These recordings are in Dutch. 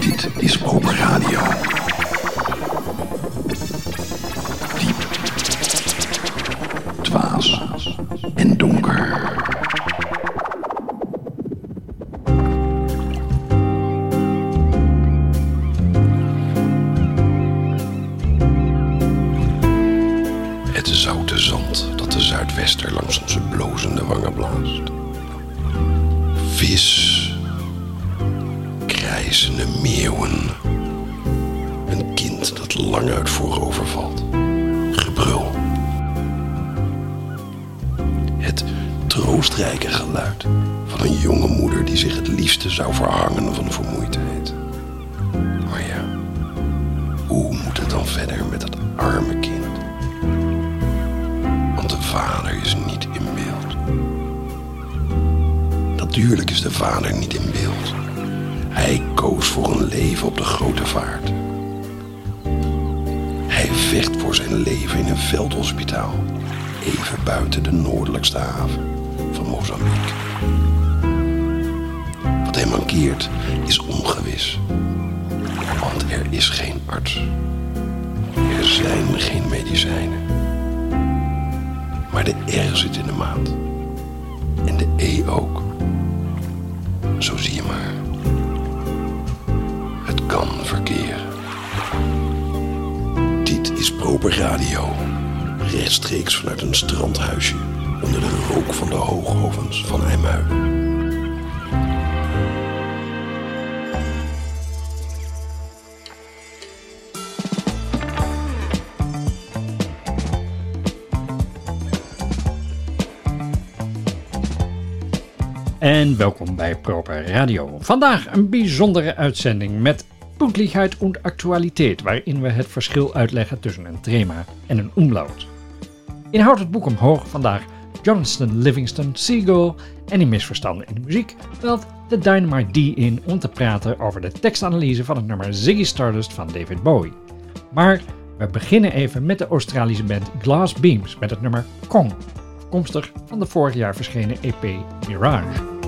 Dit is Open Radio. Diep, dwaas en donker. Het zoute zand dat de zuidwester langs onze blozende wangen blaast. Vis. Krijzende meeuwen. Een kind dat lang uit voorover valt. Gebrul. Het troostrijke geluid van een jonge moeder die zich het liefste zou verhangen van vermoeidheid. Maar ja, hoe moet het dan verder met dat arme kind? Want de vader is niet vader niet in beeld. Hij koos voor een leven op de grote vaart. Hij vecht voor zijn leven in een veldhospitaal, even buiten de noordelijkste haven van Mozambique. Wat hij mankeert is ongewis, want er is geen arts. Er zijn geen medicijnen. Maar de R zit in de maat. En de E ook. Zo zie je maar. Het kan verkeren. Dit is Proper Radio. Rechtstreeks vanuit een strandhuisje. Onder de rook van de hoogovens van IJmuiden. En welkom bij Proper Radio. Vandaag een bijzondere uitzending met Pünktlichkeit und Actualiteit, waarin we het verschil uitleggen tussen een trema en een umlaut. Inhoudt het boek omhoog vandaag Johnston Livingston Seagull en die misverstanden in de muziek belt de Dynamite D in om te praten over de tekstanalyse van het nummer Ziggy Stardust van David Bowie. Maar we beginnen even met de Australische band Glass Beams met het nummer Kong, afkomstig van de vorig jaar verschenen EP Mirage.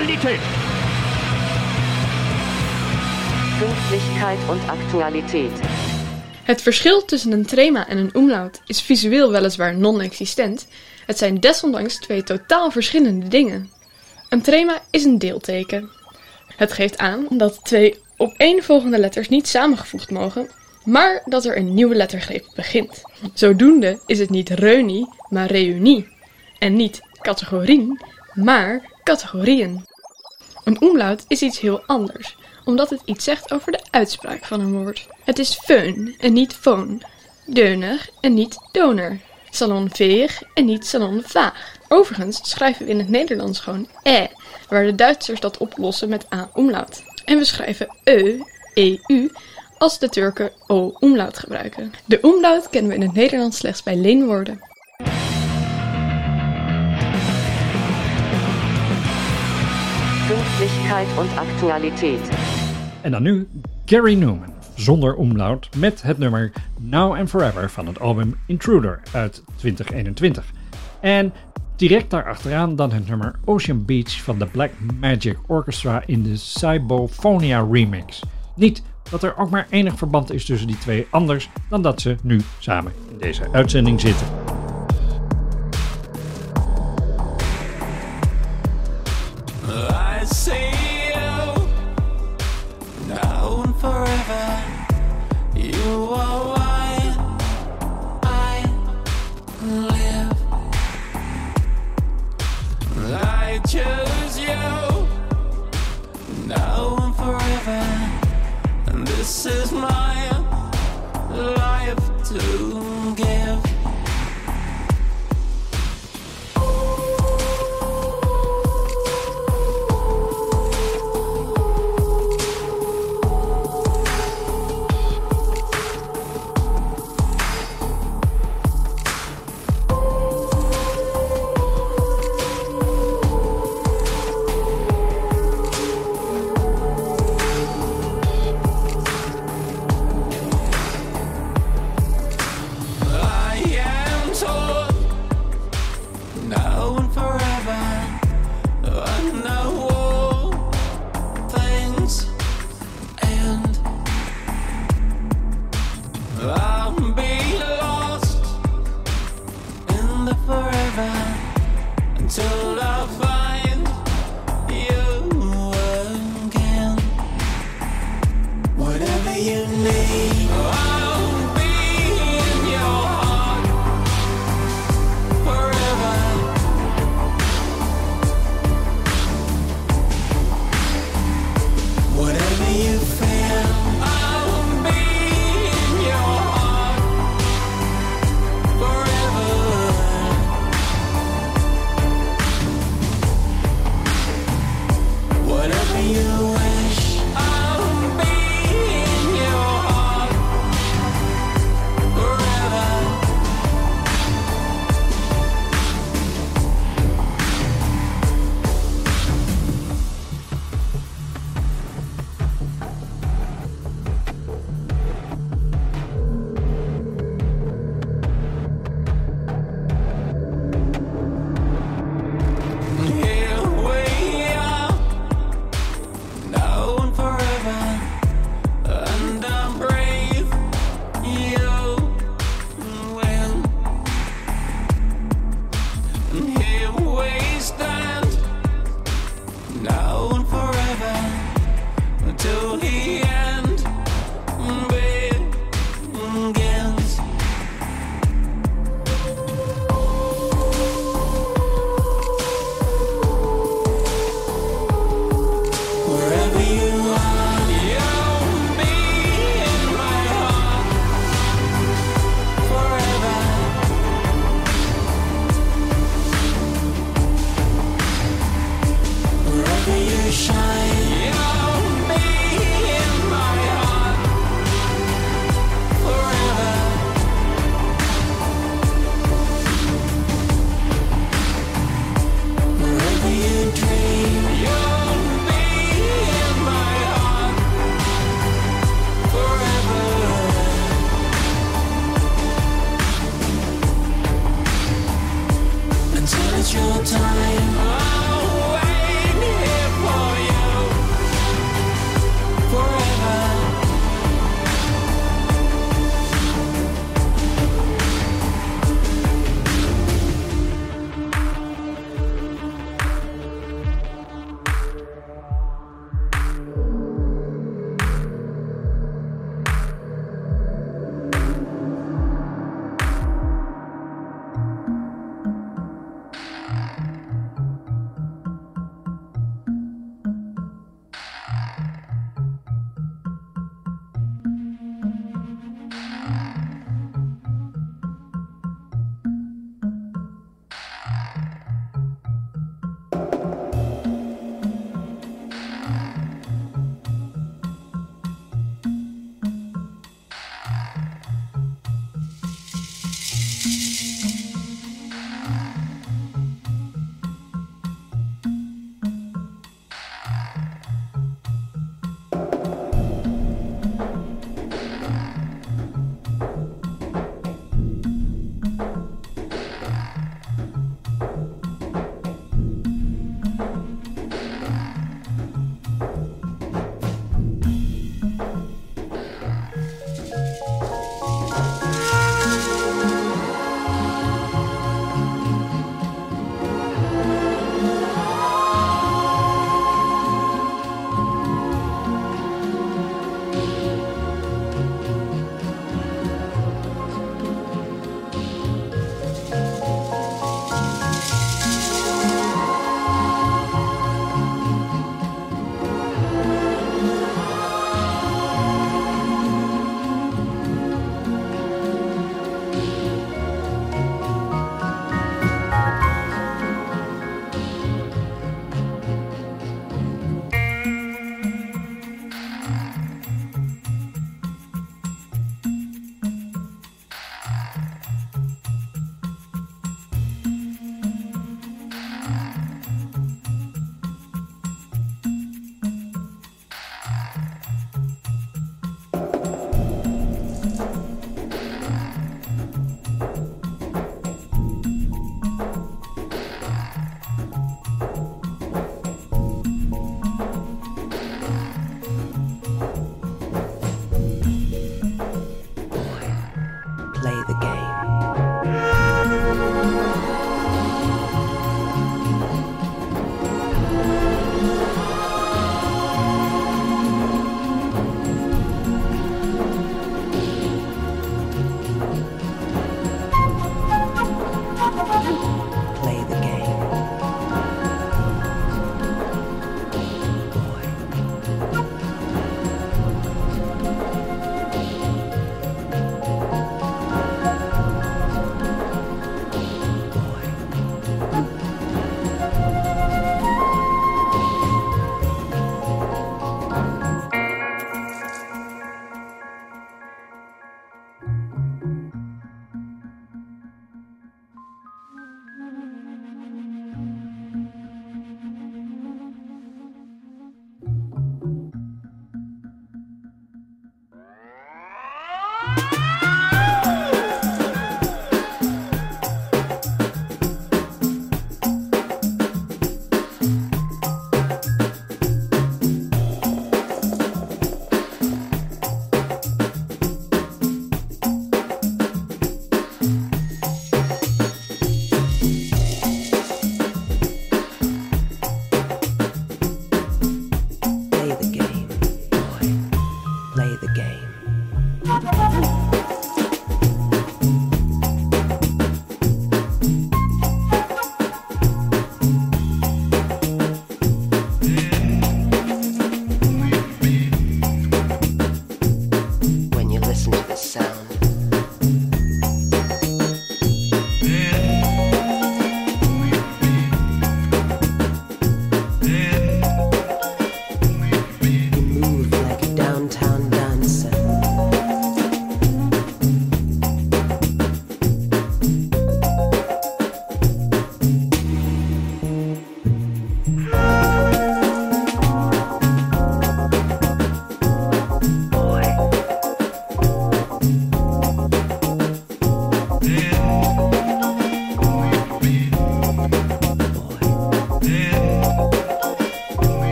Aktualität. Pünktlichkeit und Aktualität. Het verschil tussen een trema en een umlaut is visueel weliswaar non-existent. Het zijn desondanks twee totaal verschillende dingen. Een trema is een deelteken. Het geeft aan dat twee opeenvolgende letters niet samengevoegd mogen, maar dat er een nieuwe lettergreep begint. Zodoende is het niet reunie, maar reunie. En niet categorieën, maar categorieën. Een umlaut is iets heel anders, omdat het iets zegt over de uitspraak van een woord. Het is feun en niet foon, deuner en niet doner, salonveeg en niet salonvaag. Overigens schrijven we in het Nederlands gewoon e, waar de Duitsers dat oplossen met a umlaut. En we schrijven e, eu, als de Turken o umlaut gebruiken. De umlaut kennen we in het Nederlands slechts bij leenwoorden. Pünktlichkeit und Aktualität. En dan nu Gary Newman, zonder omlaut, met het nummer Now and Forever van het album Intruder uit 2021. En direct daarachteraan dan het nummer Ocean Beach van de Black Magic Orchestra in de Cybophonia remix. Niet dat er ook maar enig verband is tussen die twee, anders dan dat ze nu samen in deze uitzending zitten.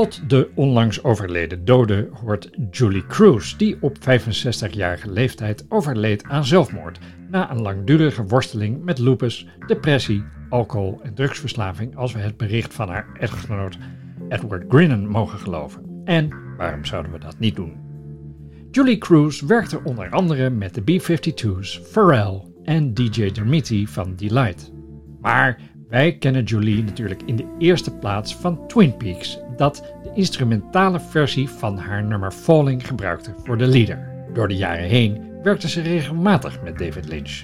Tot de onlangs overleden dode hoort Julie Cruz, die op 65-jarige leeftijd overleed aan zelfmoord na een langdurige worsteling met lupus, depressie, alcohol en drugsverslaving als we het bericht van haar echtgenoot Edward Grinnen mogen geloven. En waarom zouden we dat niet doen? Julie Cruz werkte onder andere met de B-52's, Pharrell en DJ Dermiti van Delight. Maar wij kennen Julie natuurlijk in de eerste plaats van Twin Peaks, dat de instrumentale versie van haar nummer Falling gebruikte voor de leader. Door de jaren heen werkte ze regelmatig met David Lynch.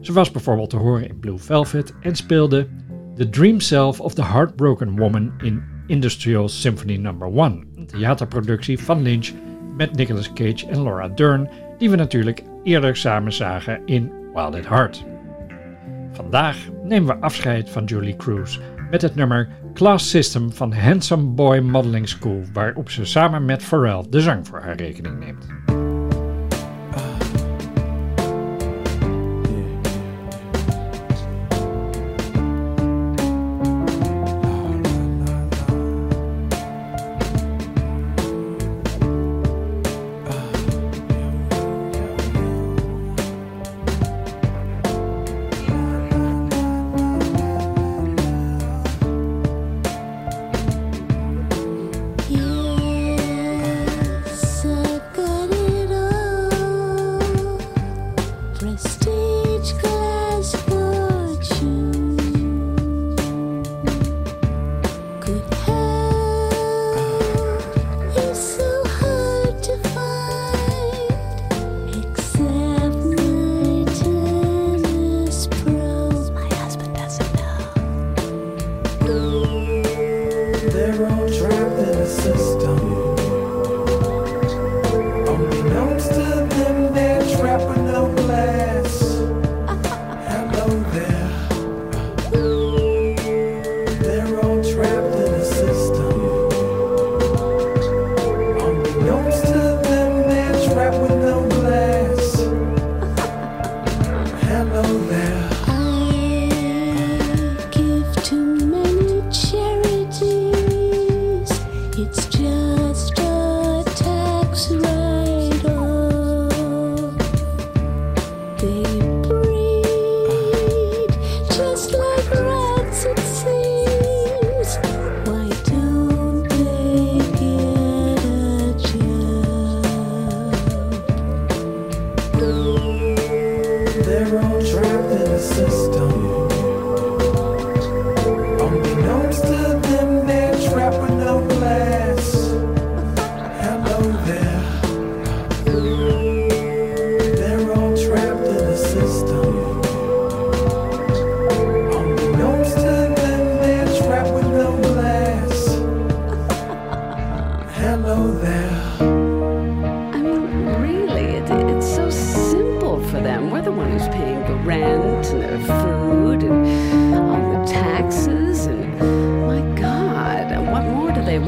Ze was bijvoorbeeld te horen in Blue Velvet en speelde The Dream Self of the Heartbroken Woman in Industrial Symphony No. 1, een theaterproductie van Lynch met Nicolas Cage en Laura Dern, die we natuurlijk eerder samen zagen in Wild at Heart. Vandaag nemen we afscheid van Julie Cruz met het nummer Class System van Handsome Boy Modeling School, waarop ze samen met Pharrell de zang voor haar rekening neemt.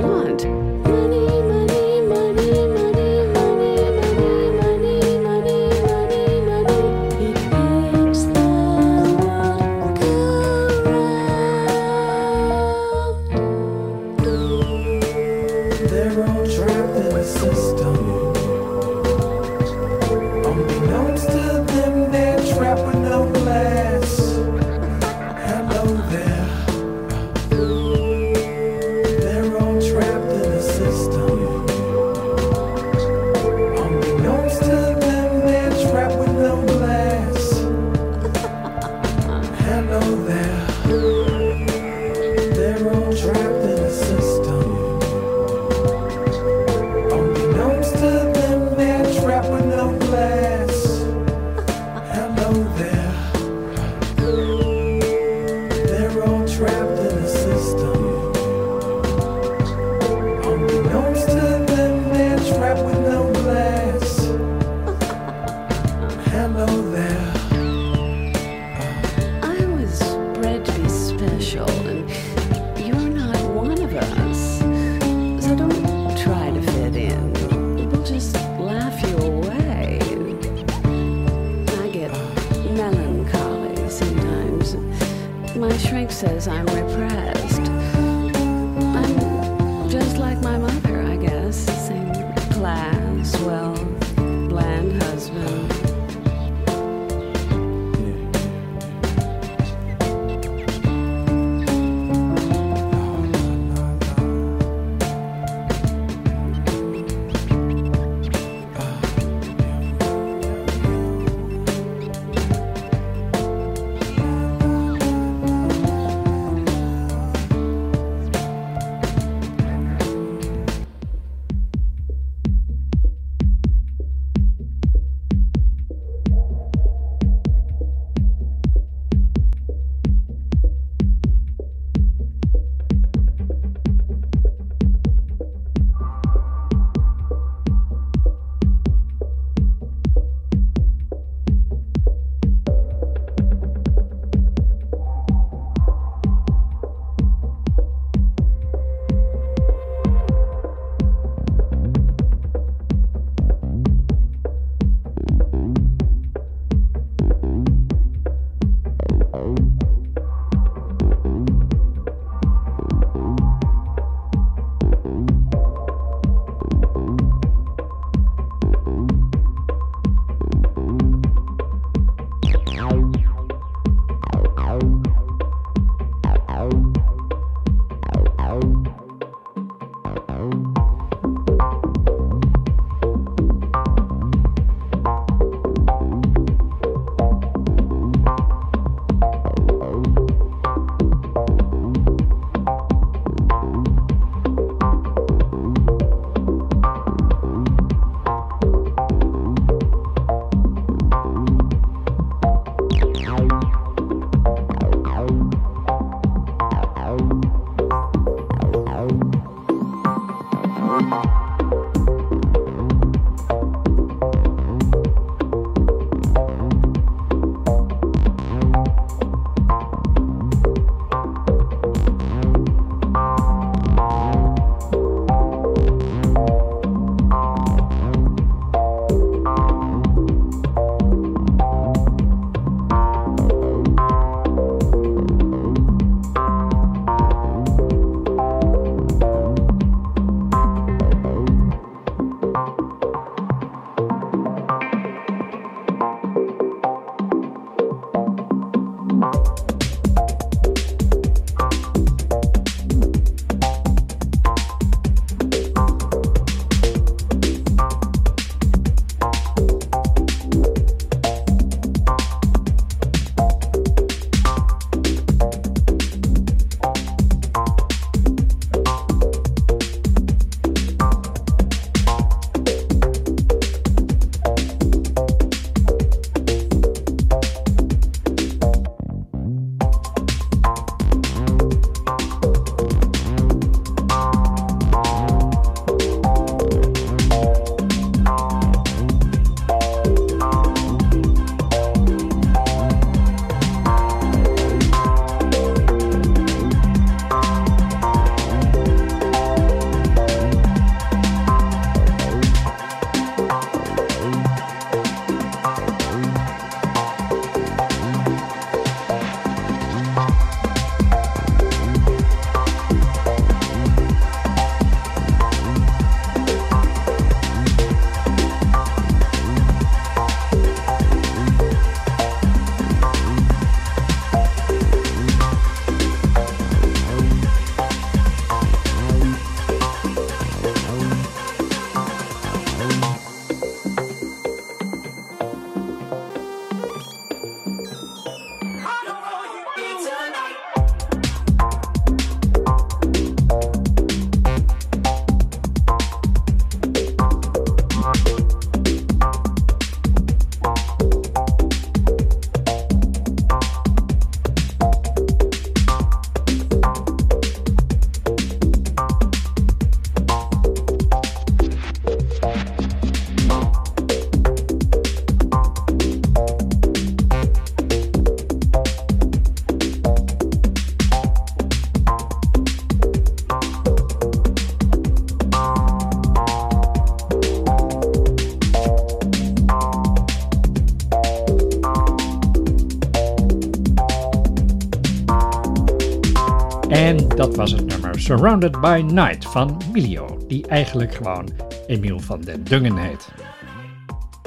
Want? my shrink says I'm repressed. Surrounded by Night van Milio, die eigenlijk gewoon Emiel van den Dungen heet.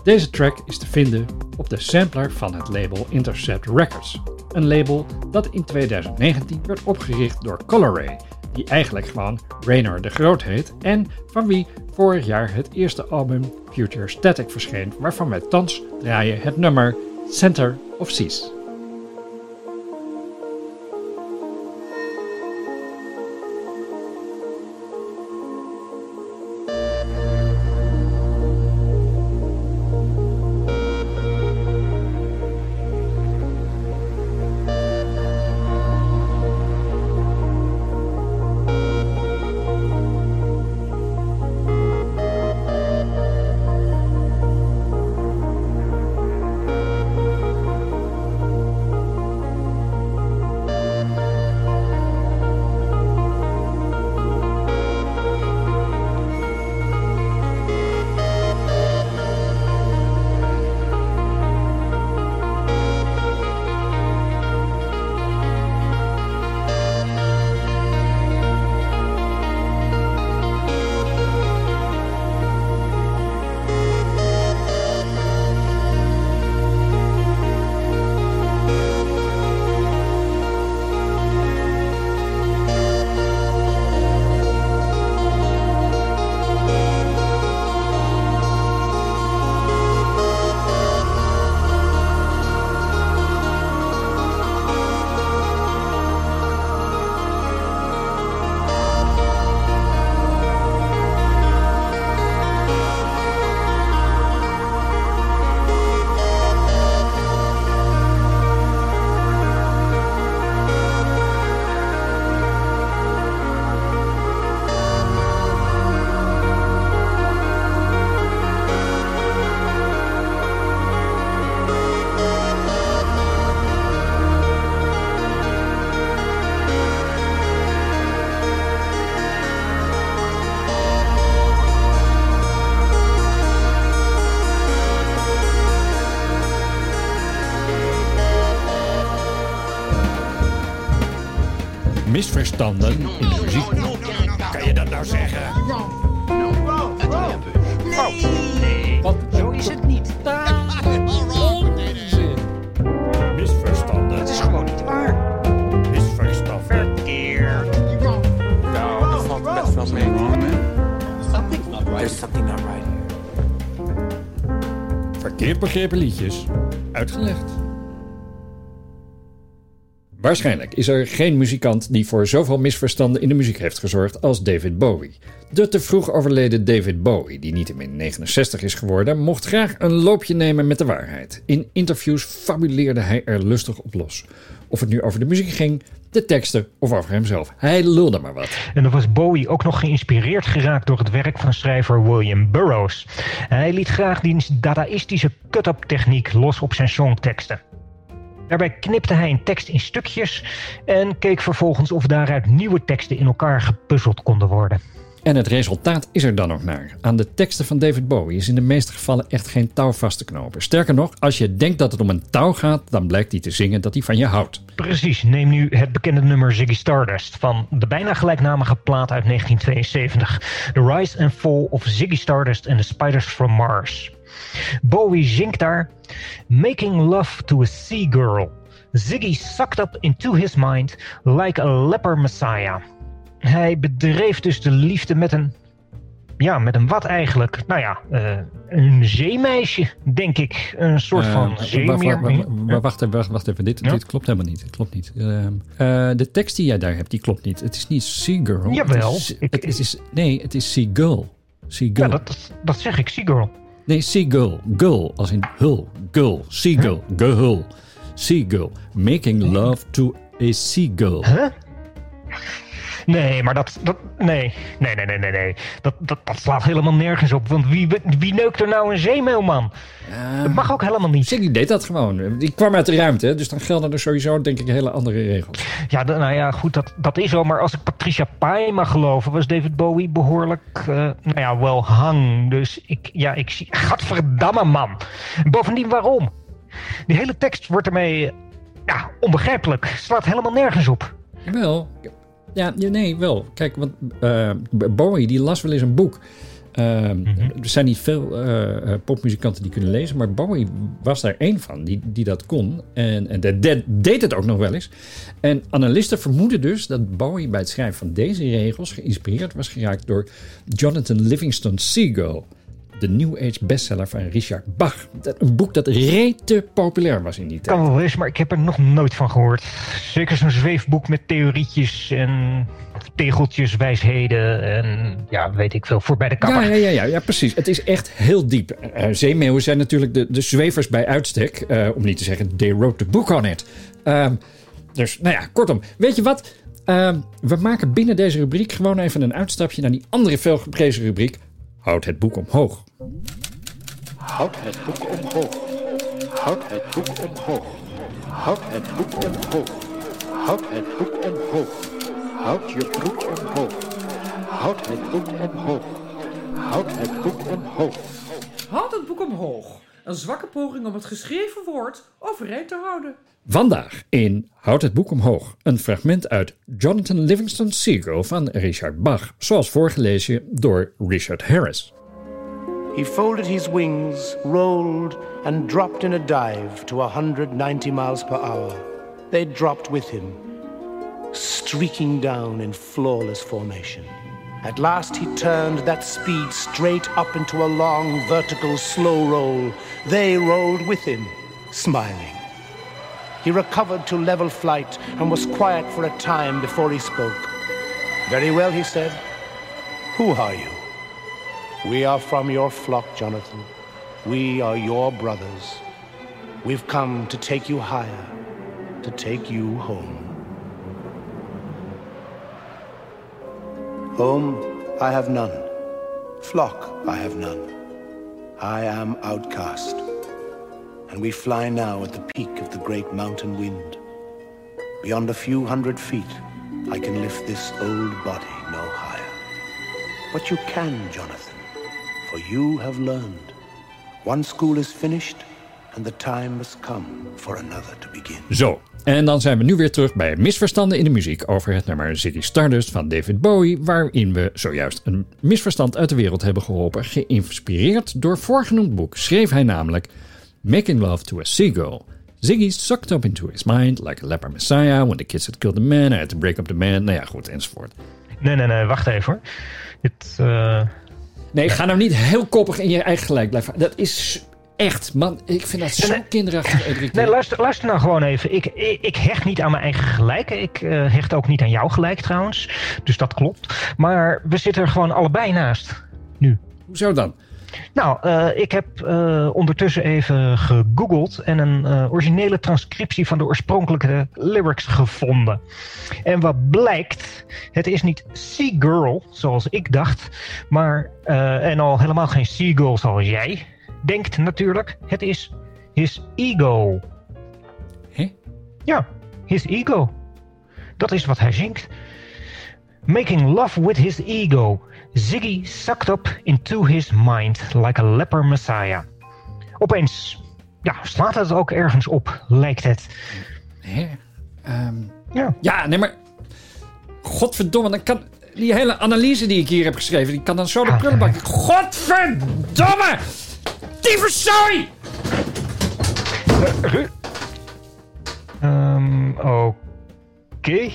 Deze track is te vinden op de sampler van het label Intercept Records. Een label dat in 2019 werd opgericht door Coloray, die eigenlijk gewoon Raynor de Groot heet en van wie vorig jaar het eerste album Future Static verscheen, waarvan wij thans draaien het nummer Center of Seas. Misverstanden in Waarschijnlijk is er geen muzikant die voor zoveel misverstanden in de muziek heeft gezorgd als David Bowie. De te vroeg overleden David Bowie, die niettemin 69 is geworden, mocht graag een loopje nemen met de waarheid. In interviews fabuleerde hij er lustig op los. Of het nu over de muziek ging, de teksten of over hemzelf. Hij lulde maar wat. En dan was Bowie ook nog geïnspireerd geraakt door het werk van schrijver William Burroughs. Hij liet graag die dadaïstische cut-up techniek los op zijn songteksten. Daarbij knipte hij een tekst in stukjes en keek vervolgens of daaruit nieuwe teksten in elkaar gepuzzeld konden worden. En het resultaat is er dan ook naar. Aan de teksten van David Bowie is in de meeste gevallen echt geen touw vast te knopen. Sterker nog, als je denkt dat het om een touw gaat, dan blijkt hij te zingen dat hij van je houdt. Precies, neem nu het bekende nummer Ziggy Stardust van de bijna gelijknamige plaat uit 1972. The Rise and Fall of Ziggy Stardust and the Spiders from Mars. Bowie zingt daar Making love to a sea girl. Ziggy sucked up into his mind like a leper messiah. Hij bedreef dus de liefde met een... Ja, met een wat eigenlijk? Nou ja, eh, een zeemeisje, denk ik. Een soort Eh, van zeemeer. wa- wa- Wacht even, wacht, wacht even. Dit, Ja? dit klopt helemaal niet. Het klopt niet. Ehm, eh, de tekst die jij daar hebt, die klopt niet. Het is niet Sea Girl. Jawel. Het is, het is, is- nee, het is Sea Girl. Sea Girl. Ja, dat, dat zeg ik, Sea Girl. Nee, Sea Girl. Girl, als in hul. Girl. Sea Girl. Gehul. Sea Girl. Making love to a Sea Girl. Huh? Nee, maar dat... dat nee, nee, nee, nee, nee. nee. Dat, dat, dat slaat helemaal nergens op. Want wie, wie neukt er nou een zeemeelman? dat mag ook helemaal niet. Ziggy deed dat gewoon. Die kwam uit de ruimte, dus dan gelden er sowieso denk ik hele andere regels. Ja, nou ja, goed, dat, dat is zo. Maar als ik Patricia Pai mag geloven, was David Bowie behoorlijk, eh, nou ja, wel hang. Dus ik, ja, ik zie... Gadverdamme, man. Bovendien, waarom? Die hele tekst wordt ermee, ja, onbegrijpelijk. Slaat helemaal nergens op. Jawel. Ja, nee, wel. Kijk, want eh, Bowie die las wel eens een boek. Eh, Er zijn niet veel eh, eh, popmuzikanten die kunnen lezen, maar Bowie was daar één van die, die dat kon. En, en dat dat deed het ook nog wel eens. En analisten vermoeden dus dat Bowie bij het schrijven van deze regels geïnspireerd was geraakt door Jonathan Livingston Seagull. De New Age bestseller van Richard Bach. Een boek dat rete populair was in die tijd. Kan wel eens, maar ik heb er nog nooit van gehoord. Zeker zo'n zweefboek met theorietjes en tegeltjes, wijsheden en ja, weet ik veel, voorbij de kapper. Ja, ja, ja, ja, precies. Het is echt heel diep. Eh, zeemeeuwen zijn natuurlijk de, de zwevers bij uitstek. eh, om niet te zeggen, they wrote the book on it. Ehm, dus, nou ja, kortom. Weet je wat? Ehm, we maken binnen deze rubriek gewoon even een uitstapje naar die andere veelgeprezen rubriek. Houd het boek omhoog. Houd het boek omhoog. Houd het boek omhoog. Houd het boek omhoog. Houd het boek omhoog. Houd je broek omhoog. Houd het boek omhoog. Houd het boek omhoog. Houd het boek omhoog. Een zwakke poging om het geschreven woord overeind te houden. Vandaag in Houd het boek omhoog. Een fragment uit Jonathan Livingston Seagull van Richard Bach. Zoals voorgelezen door Richard Harris. He folded his wings, rolled, and dropped in a dive to 190 miles per hour. They dropped with him, streaking down in flawless formation. At last he turned that speed straight up into a long, vertical, slow roll. They rolled with him, smiling. He recovered to level flight and was quiet for a time before he spoke. Very well, he said. Who are you? We are from your flock, Jonathan. We are your brothers. We've come to take you higher, to take you home. Home I have none. Flock I have none. I am outcast. And we fly now at the peak of the great mountain wind. Beyond a few hundred feet, I can lift this old body no higher. But you can, Jonathan, for you have learned. One school is finished, and the time must come for another to begin. Zo, en dan zijn we nu weer terug bij misverstanden in de muziek over het nummer Ziggy Stardust van David Bowie, waarin we zojuist een misverstand uit de wereld hebben geholpen. Geïnspireerd door voorgenoemd boek schreef hij namelijk Making Love to a Seagull. Ziggy sucked up into his mind like a leper messiah. When the kids had killed the man, I had to break up the man. Nou ja, goed, enzovoort. Nee, nee, nee, wacht even hoor. Dit, eh, Nee, ga nou niet heel koppig in je eigen gelijk blijven. Dat is echt, man, ik vind dat zo kinderachtig. Edric. Nee, luister, luister nou gewoon even. Ik, ik, ik hecht niet aan mijn eigen gelijk. Ik eh, hecht ook niet aan jouw gelijk trouwens. Dus dat klopt. Maar we zitten er gewoon allebei naast. Nu. Hoezo dan? Nou, eh, ik heb eh, ondertussen even gegoogeld en een originele transcriptie van de oorspronkelijke lyrics gevonden. En wat blijkt, het is niet Sea Girl zoals ik dacht, maar en al helemaal geen Seagull zoals jij denkt natuurlijk. Het is his ego. Hè? Ja, his ego. Dat is wat hij zingt. Making love with his ego. Ziggy sucked up into his mind like a leper messiah. Opeens, ja, slaat het ook ergens op, lijkt het. Hè? Ehm, ja. ja, nee, maar... Godverdomme, dan kan... Die hele analyse die ik hier heb geschreven, die kan dan zo de prullenbak... Godverdomme! Tyfuszooi! Ehm, Oké.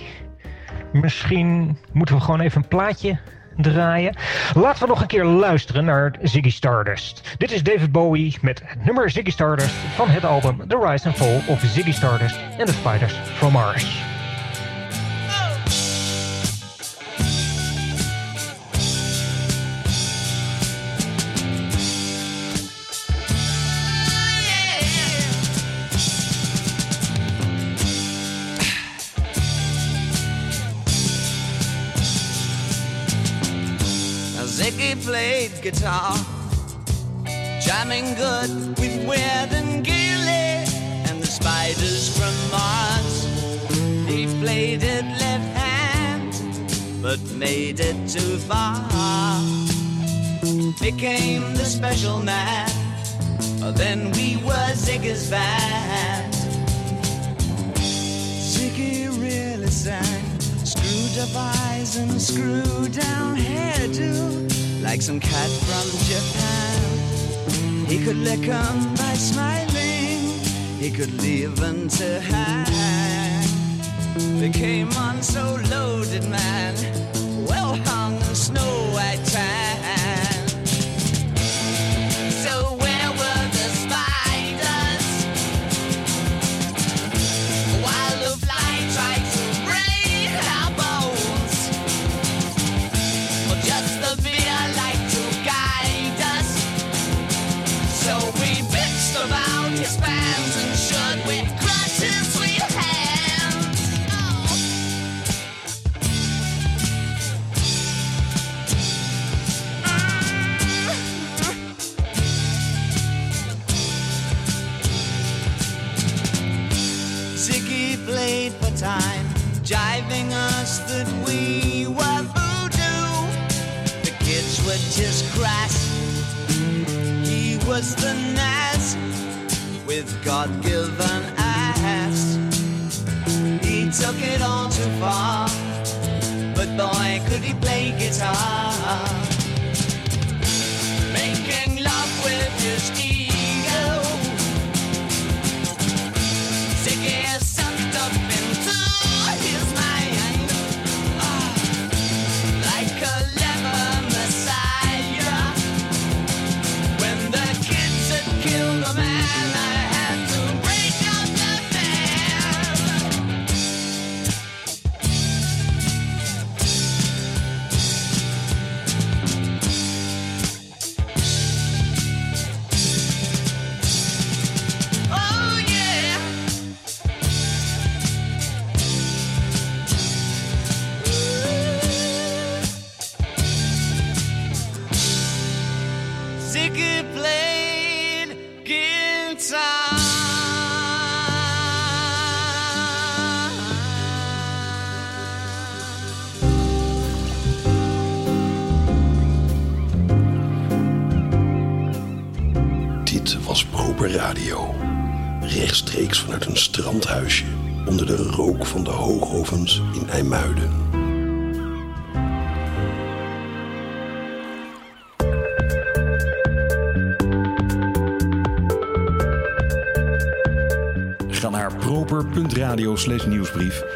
Misschien moeten we gewoon even een plaatje draaien. Laten we nog een keer luisteren naar Ziggy Stardust. Dit is David Bowie met het nummer Ziggy Stardust van het album The Rise and Fall of Ziggy Stardust and the Spiders from Mars. played guitar, jamming good with Weird and Gilly and the spiders from Mars. They played it left hand, but made it too far. Became the special man, oh, then we were Ziggy's band. Ziggy really sang, screwed up eyes and screwed down hairdo like some cat from Japan. He could lick them by smiling, he could leave them to hang. They came on so loaded, man, well hung snow white tan. God-given ass. He took it all too far, but boy, could he play guitar. radio slash nieuwsbrief.